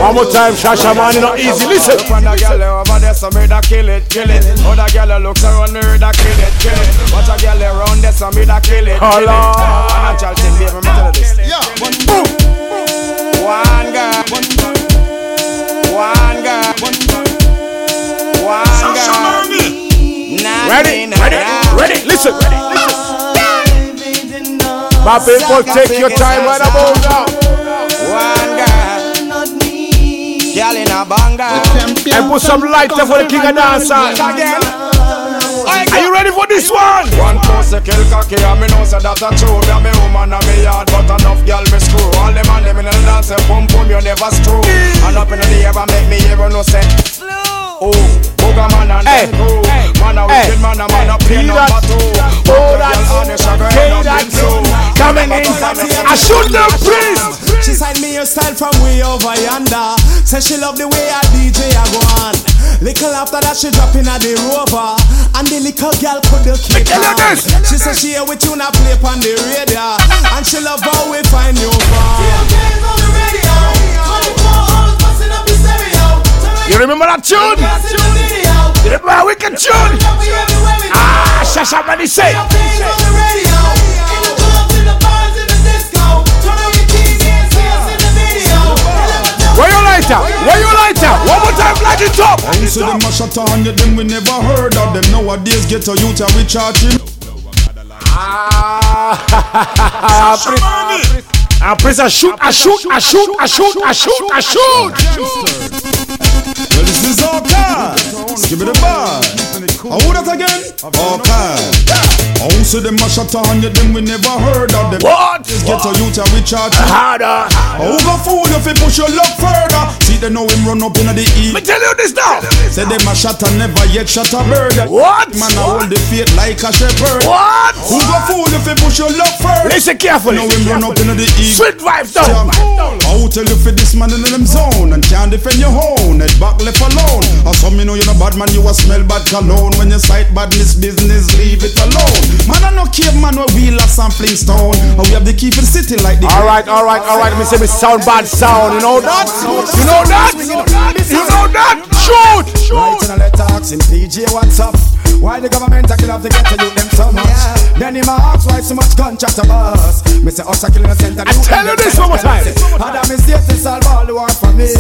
[SPEAKER 11] One more time, Shasha Shashamane, not easy. Listen.
[SPEAKER 4] When a girl over there, so me da kill it, kill it. Other girl looks around me, da kill it, kill it. Watch a girl around there, so me da kill it, kill it. And a child thing, baby, tell you this. Yeah. One girl, one girl, one girl, one girl.
[SPEAKER 11] Ready, ready, ready. Listen, ready, listen. My people, take your time right about now.
[SPEAKER 4] One girl, girl in a banga.
[SPEAKER 11] And put some light there for the king of dancers. Are you ready for this one?
[SPEAKER 4] One pussy kill cocky and me know say that a true. Me a me woman and me yard but enough girl me screw. All them and them in the dance say pum pum you never screw. And up in the air and make me hear no say Oh, booga man and
[SPEAKER 11] Hey,
[SPEAKER 4] them crew Man a
[SPEAKER 11] hey,
[SPEAKER 4] wicked man a man a play
[SPEAKER 11] hey,
[SPEAKER 4] number
[SPEAKER 11] that-
[SPEAKER 4] two.
[SPEAKER 11] Oh,
[SPEAKER 4] Girl
[SPEAKER 11] that's-
[SPEAKER 4] on the sugar
[SPEAKER 11] hey,
[SPEAKER 4] and
[SPEAKER 11] that's- coming in. I shoot them, please.
[SPEAKER 21] She side me your style from way over yonder. Say she love the way I DJ I go on. Little after that she drop in at the rover, and the little girl could the keep
[SPEAKER 11] tell you
[SPEAKER 21] on.
[SPEAKER 11] this.
[SPEAKER 21] She say she hear we tune a play on the radio, and she love how we find you from.
[SPEAKER 11] You remember that tune? You remember how we can tune? Ah, Shashamane say. Where you lighter? Where you lighter? One more time, light it up.
[SPEAKER 25] And so them a shut on you, them we never heard of them Nowadays get a youth and we charge him
[SPEAKER 11] Ah, <laughs> And press a shoot, a shoot, a shoot, a shoot, a shoot, a shoot.
[SPEAKER 2] Well, this is okay. Give me the bar. Oh, who that again? Okay. Oh, so them mash up on you, them we never heard of them.
[SPEAKER 11] What?
[SPEAKER 2] Just get a youth and we charge.
[SPEAKER 11] Harder.
[SPEAKER 2] Oh, go fool if you push your luck further? They know him run up in the east.
[SPEAKER 11] Me tell you this now.
[SPEAKER 2] Say them a shot and never yet shot a bird.
[SPEAKER 11] What?
[SPEAKER 2] Man, I hold the faith like a shepherd.
[SPEAKER 11] What?
[SPEAKER 2] Who go fool if you push your luck further?
[SPEAKER 11] Listen carefully.
[SPEAKER 2] Know him run up in the east.
[SPEAKER 11] Sweet vibes though.
[SPEAKER 2] I will tell you for this man in them zone and can't defend your own. Head back left alone. Or some you know you're a bad man, you a smell bad cologne. When you sight badness business, leave it alone. Man, I no caveman where we a sampling stone. And we have the key for the city like the.
[SPEAKER 11] All right, all right, all right. Let me say me sound bad sound. You know that? You know that? You know that? Shoot!
[SPEAKER 2] Right in a letter asking PJ what's up. Why the government a kill off the ghetto youth them so much? Then him a ask why so much gunshot a bust. Me say us a killing a center.
[SPEAKER 11] I tell you this one more time.
[SPEAKER 2] Adam is here to solve all the war for me.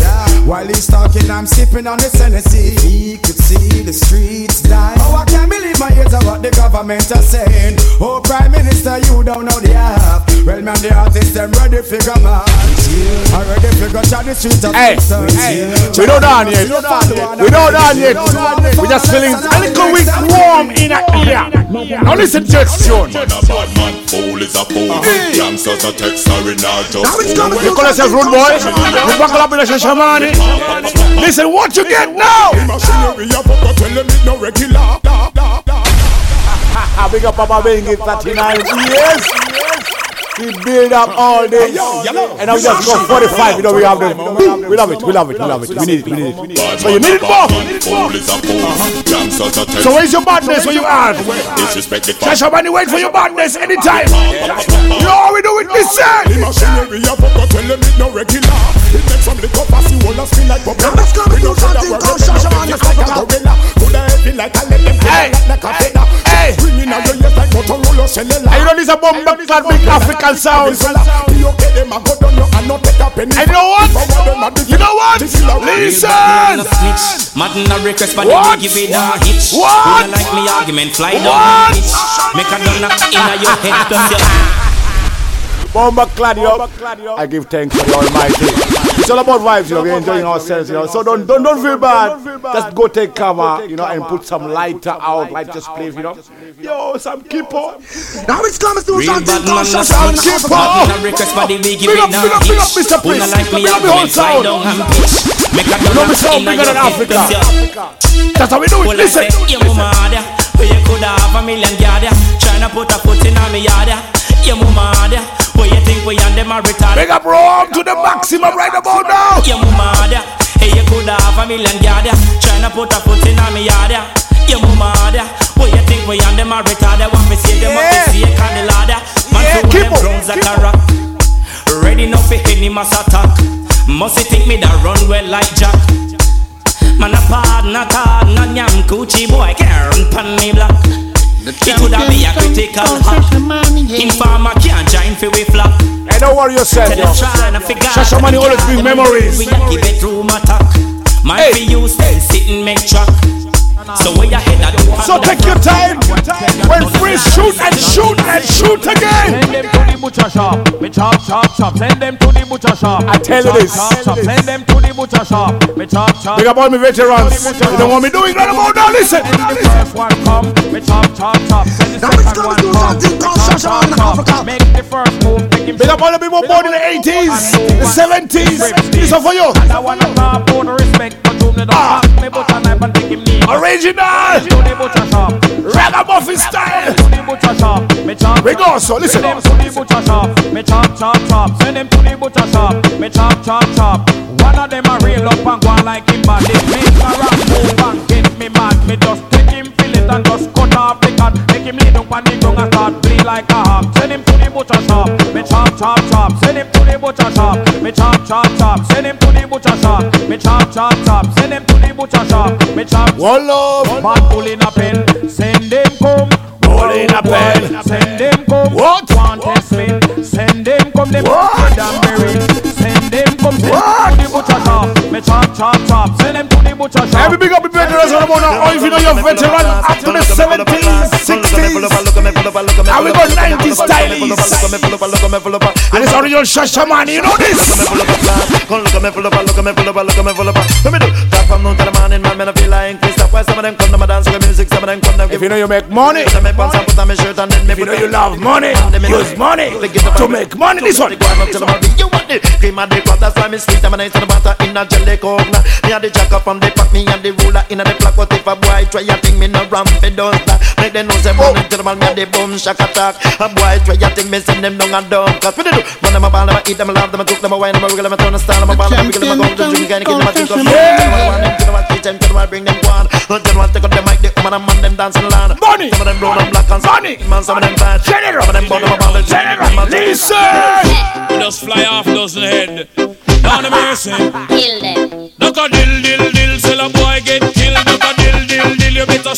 [SPEAKER 2] While he's talking, I'm sipping on the Tennessee. He could see the streets die. Oh, I can't believe my ears of what the government are saying. Oh, Prime Minister, you don't know the half. Well, man, the artists them ready figure man. I ready figure shot the streets of
[SPEAKER 11] Hey, hey, we don't done yet. We don't done yet. We just feeling a little bit warm in our ear. Now listen to this tune.
[SPEAKER 7] Man a bad man, fool is a fool. Uh-huh. Youngsters a text sorry not just fool.
[SPEAKER 11] You call yourself rude boy? You buckle up in a shamani. Listen, what you get now?
[SPEAKER 2] Machinery a fuck tell them it no regular. <laughs>
[SPEAKER 11] Big up Papa Bengi, 39 years. We build up all this. And now we just go 45. You know, we have them. We love it, we love it, we love it. We need it, we need it. So you need it more.
[SPEAKER 7] Fool is a fool. Youngsters a text
[SPEAKER 11] So where's your badness when you are?
[SPEAKER 7] Disrespect the
[SPEAKER 11] money, wait for your badness anytime. You know how we do it, this
[SPEAKER 2] The machinery a fuck tell them it no regular. It makes some liquor pass the whole spin like bubble. We know that we're ready, it's like a gorilla. Coulda heavy like a let them feel like a feather.
[SPEAKER 11] Hey.
[SPEAKER 2] Ringing out your ears like Motorola cellular.
[SPEAKER 11] And you know this a bomb clad big African sound.
[SPEAKER 2] You okay, them a go down you and not take a penny.
[SPEAKER 11] And know what? You know what? Listen.
[SPEAKER 9] Madden a request for
[SPEAKER 11] What?
[SPEAKER 9] the give it a hitch.
[SPEAKER 11] What?
[SPEAKER 9] You don't like me argument, fly down the pitch. Make a donut in your head, cause you
[SPEAKER 11] Bomba clad, you. I give thanks to the Almighty. It's all about vibes, you know. We're enjoying ourselves, you know. So don't don't don't feel bad. Just go take cover, you know, and put some lighter out, like just play, you know. Yo, some keeper.
[SPEAKER 2] Now it's coming to
[SPEAKER 9] Real bad man, no
[SPEAKER 11] Some
[SPEAKER 9] snitch.
[SPEAKER 11] keeper.
[SPEAKER 9] Madden a request for the big give
[SPEAKER 11] Big
[SPEAKER 9] it
[SPEAKER 11] up, big
[SPEAKER 9] a
[SPEAKER 11] up, big up,
[SPEAKER 9] hitch.
[SPEAKER 11] Mr.
[SPEAKER 9] Who
[SPEAKER 11] Prince.
[SPEAKER 9] don't like me
[SPEAKER 11] Big up the whole
[SPEAKER 9] argument, fly
[SPEAKER 11] sound.
[SPEAKER 9] down and pitch. Make a
[SPEAKER 11] You know me sound
[SPEAKER 9] in
[SPEAKER 11] bigger
[SPEAKER 9] your
[SPEAKER 11] than Africa. That's how we do it. Listen.
[SPEAKER 9] say, your mama had where you coulda have a million yard ya. Tryna put a foot in a me yard ya. Your mama where you think we and them are retarded.
[SPEAKER 11] Big up Rome to the maximum right about now.
[SPEAKER 9] Your mama hey you coulda have a million yard ya. Tryna put a foot in a me yard ya. Your mama where you think we and them are retarded. Want me see them up
[SPEAKER 11] Yeah.
[SPEAKER 9] me see a candy ladder. Man,
[SPEAKER 11] Yeah, keep
[SPEAKER 9] them browns like a rock. Ready now for any mass attack. Must you think me that run well like Jack? Man a pardon a card, no yam coochie boy can't run pan me block. It coulda be a critical hack. Informer can't join fi we flop.
[SPEAKER 11] Hey, don't worry yourself,
[SPEAKER 9] Tell
[SPEAKER 11] yo.
[SPEAKER 9] them tryna figure
[SPEAKER 11] Shashamane always bring memories.
[SPEAKER 9] We a give it room attack. Man
[SPEAKER 11] Hey.
[SPEAKER 9] fi you still sit and make track. So where your head a
[SPEAKER 11] So take your time. When free, shoot and shoot and shoot again.
[SPEAKER 3] Send them to the butcher shop. Me chop, chop, chop. Send them to the butcher shop.
[SPEAKER 11] I tell you this.
[SPEAKER 3] Chop, chop. Send them to the butcher shop. Me chop, chop.
[SPEAKER 11] Big up all my veterans. You don't want me doing right about now. Listen.
[SPEAKER 3] The first one come, me chop, chop, chop. Send the second one come, me chop, chop, chop. Make the first move,
[SPEAKER 11] Big up all the people born in the 80s, the 70s. This is for you.
[SPEAKER 3] I wanna talk about respect, but you me don't
[SPEAKER 11] Ah.
[SPEAKER 3] pass me butter knife and take him knee.
[SPEAKER 11] Original. Ragamuffin style.
[SPEAKER 3] To the butcher shop. Me chop.
[SPEAKER 11] We go, so listen.
[SPEAKER 3] Send them to the butcher shop. Me chop, chop, chop. Send them to the butcher shop. Me chop, chop, chop. One of them a real up and go like him. They make a rap move and get me mad. Me just take him feel it and just cut off the cut. Make him lay down on the ground and start bleed like a hog. Send him to the butcher shop. Me chop, chop, chop. Send him to the butcher shop. Me chop, chop, chop. Send him to the butcher shop. Me chop, chop, chop. Send him to the butcher shop. Me chop.
[SPEAKER 11] One love.
[SPEAKER 3] Pull in a pen. Send them come.
[SPEAKER 11] Pull in a pen.
[SPEAKER 3] Send them come.
[SPEAKER 11] What?
[SPEAKER 3] Want test me. Send them come. Them
[SPEAKER 11] What?
[SPEAKER 3] dead and buried. Send them come. Send them to the butcher shop. Me chop, chop, chop. Send the butcher shop.
[SPEAKER 11] Every big up the veterans on the now. Or if you know you're veteran up to the 70s, 60s. And we got 90s stylies. And it's original Shashamane, you know this?
[SPEAKER 14] Of them come to my dance with music, some of them come to
[SPEAKER 11] If you know you make money,
[SPEAKER 14] Put on my pants and put on my shirt and then me
[SPEAKER 11] if you know you love money, use money to make money. This one.
[SPEAKER 14] You want the cream and the crop, that's why me sweet and me nice and butter in a jelly. Now, Me and the jacker from the pack, me and the ruler in a the block. What if a boy try a thing, me no ramp it does that. Make them know say man into the man, me and the boom shack attack. A boy try a thing, me send them down and down. Cause what they do? Run them a ball, them a eat them, a love them, a cook them, a wine them, a wiggle them, a turn a style them, a ball, them, a wiggle them, a go to drink and kill them, a drink of Teach them, tell them, I bring them one. Tell them, take out the mic, the woman and man, them dancing land.
[SPEAKER 11] Money.
[SPEAKER 14] Some of them brown and black and
[SPEAKER 11] Money.
[SPEAKER 14] Man, some of them bad.
[SPEAKER 11] General.
[SPEAKER 14] Some of them bottom, a ball, them
[SPEAKER 11] General. Listen.
[SPEAKER 26] Just fly off dozen head. Down the mercy.
[SPEAKER 27] Kill them.
[SPEAKER 26] Look a dill dill dill, sell a boy get killed. Look a dill dill dill, you better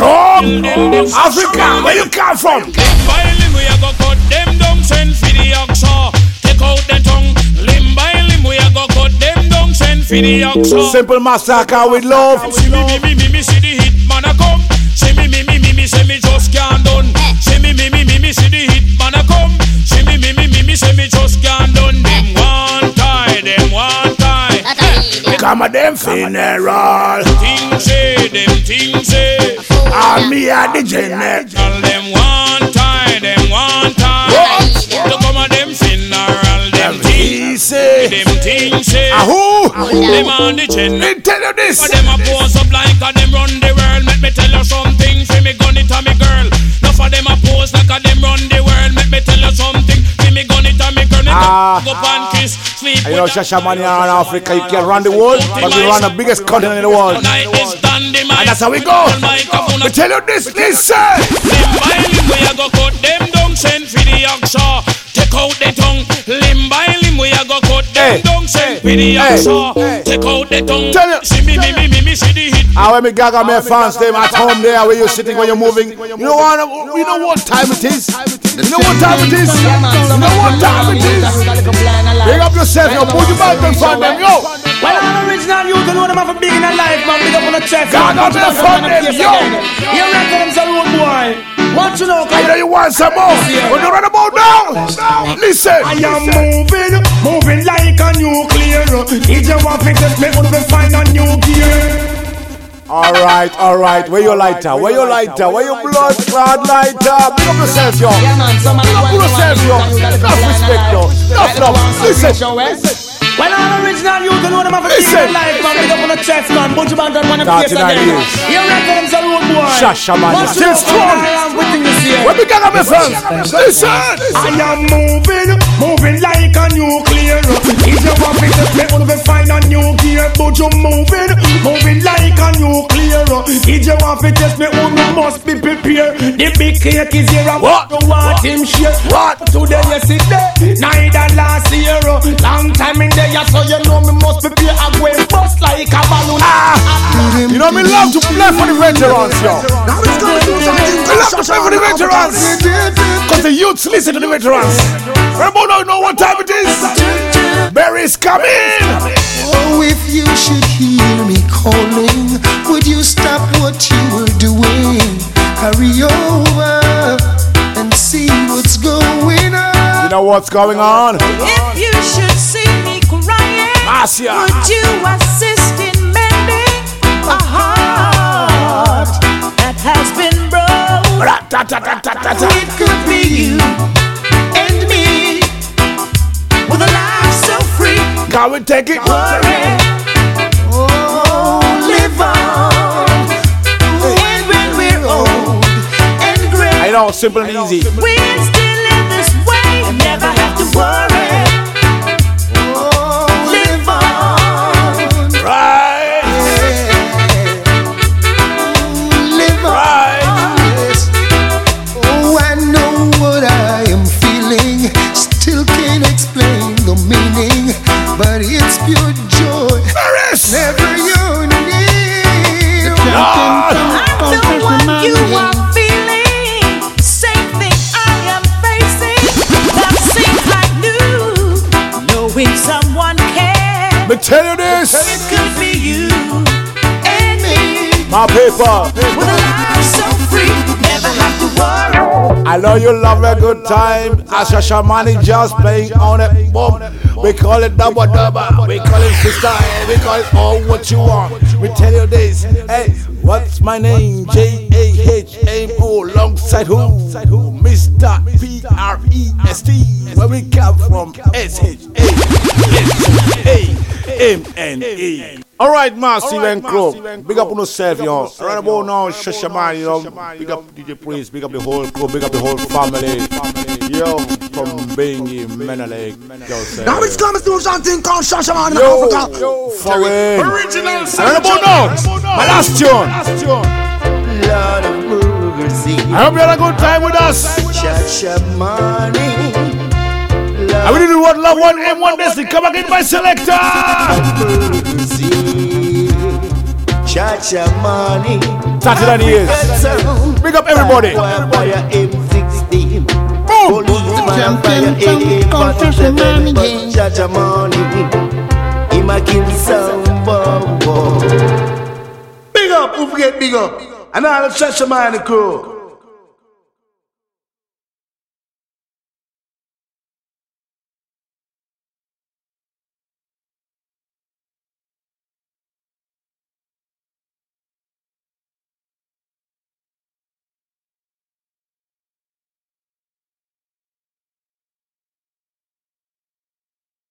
[SPEAKER 26] dill,
[SPEAKER 11] Africa, where you come from?
[SPEAKER 26] Violin, we a go cut them down, send for the oxa. Take out the tongue. Limb by limb, we a go cut them down, send for the oxa.
[SPEAKER 11] Simple massacre with love.
[SPEAKER 26] See me, me, me, me, me, see the hit man a come. See me, me, me, me, me, say me just can't done. See me, me, me, me, me, see the hit man a come. See me, me, me, me, me, say me just can't done. Them one tie, them one tie.
[SPEAKER 11] Come a them funeral.
[SPEAKER 26] Things say, them things say.
[SPEAKER 11] And me a the general.
[SPEAKER 26] Tell them one tie, them one tie. To come a them funeral, them things
[SPEAKER 11] say.
[SPEAKER 26] Them things say.
[SPEAKER 11] A who?
[SPEAKER 26] Them on the gen.
[SPEAKER 11] Me tell you this.
[SPEAKER 26] For them a pose up like a them run the world. Let me tell you something. For me gun it a me girl. No for them a pose you
[SPEAKER 11] know, Shashamane in Africa, you can run the world, but we run the biggest continent in the world.
[SPEAKER 26] Night is done, the
[SPEAKER 11] And that's how we go. We tell you this, listen.
[SPEAKER 26] Limb by limb, we go cut them down, send for the oxa. Take out the tongue. Limb by limb, we a go cut them down, send for the
[SPEAKER 11] Hey.
[SPEAKER 26] Take out the tongue.
[SPEAKER 11] Tell you.
[SPEAKER 26] See me, me, me, me, me, see the hit.
[SPEAKER 11] And when me gaga my fans them at home there where you're sitting when you're moving. You know what you know what time it is? You know what time it is? You know what time it is? Big up yourself, yo, put your back in front them, yo.
[SPEAKER 13] Well, I'm original youth, and know them have a big in a life, man. Big up on the chest.
[SPEAKER 11] God, out to the front them, yo.
[SPEAKER 13] You reckon them some road boy. Want you know,
[SPEAKER 11] I know you want some more. But you run about now. Listen.
[SPEAKER 13] I am moving, moving like a nuclear. If you want me to make of find a new gear.
[SPEAKER 11] All right, all right. Where your lighter? Where your lighter? Where your blood clot lighter? Big up yourself, yo. Big up yourself, yo. Enough respect, yo. Enough love. Listen.
[SPEAKER 13] Well, I'm original youth, and know them have a
[SPEAKER 11] Listen.
[SPEAKER 13] a life, man. Big up on the chest, man. Put your band on one of the face
[SPEAKER 11] 39
[SPEAKER 13] again. You reckon them some road boy.
[SPEAKER 11] Shasha, man,
[SPEAKER 13] you
[SPEAKER 11] still strong.
[SPEAKER 13] I am waiting this year.
[SPEAKER 11] When we get up, my friends. Listen.
[SPEAKER 13] I am moving, moving like a nuclear. If you want me to one of them find a new gear, but you moving, moving like a nuclear. If you want me to test me, you must be prepared. The big cake is here, and
[SPEAKER 11] What?
[SPEAKER 13] you want him share. What? Today you sit there, neither last year. Long time in there, so you know me must prepare. I go and bust like a balloon. Ah.
[SPEAKER 11] You know me love to play for the veterans, yo. We love to play for the veterans. Cause the youths listen to the veterans. Remember now, you know what time it is? Beres coming.
[SPEAKER 17] Oh, if you should hear me calling, would you stop what you were doing? Hurry over and see what's going on.
[SPEAKER 11] You know what's going on?
[SPEAKER 23] If you should see me would you assist in mending a heart that has been broken?
[SPEAKER 17] It could be you and me with a life so free.
[SPEAKER 11] Can we take it?
[SPEAKER 17] Worry. Oh, live on. And when we're old and gray,
[SPEAKER 11] I know, simple and easy.
[SPEAKER 23] We'll
[SPEAKER 11] My people.
[SPEAKER 23] With a life so free, never have to worry.
[SPEAKER 11] I know you love a good time. Asha Shamani just playing on it. Boom. We call it double double. We call it freestyle. We call it all what you want. We tell you this. Hey, what's my name? J A H M O. Alongside who? Mr. P R E S T. Where we come from? S H A S A M N E. All right, Massive and Crow. Big up on yourself, yo. Right about now, Shashaman, you know. Big up DJ Prince, big up the whole crew, big up the whole family. Yo, from Bingy, Menelek. Yo, say.
[SPEAKER 2] Now it's coming to something called Shashaman in
[SPEAKER 11] Yo,
[SPEAKER 2] Africa.
[SPEAKER 11] yo, for real.
[SPEAKER 2] Original
[SPEAKER 11] And right about now, my last tune.
[SPEAKER 14] Lord of mercy.
[SPEAKER 11] I hope you had a good time with us.
[SPEAKER 14] Shashamane.
[SPEAKER 11] And we did what love one M1 Destiny. Come again, my selector.
[SPEAKER 14] Chacha money.
[SPEAKER 11] Started on the ears. Big up everybody.
[SPEAKER 14] Fire M16. Policeman fire AM47. Chacha money. Him a kill some.
[SPEAKER 28] Big up, who forget big up? And all the Shashamane crew.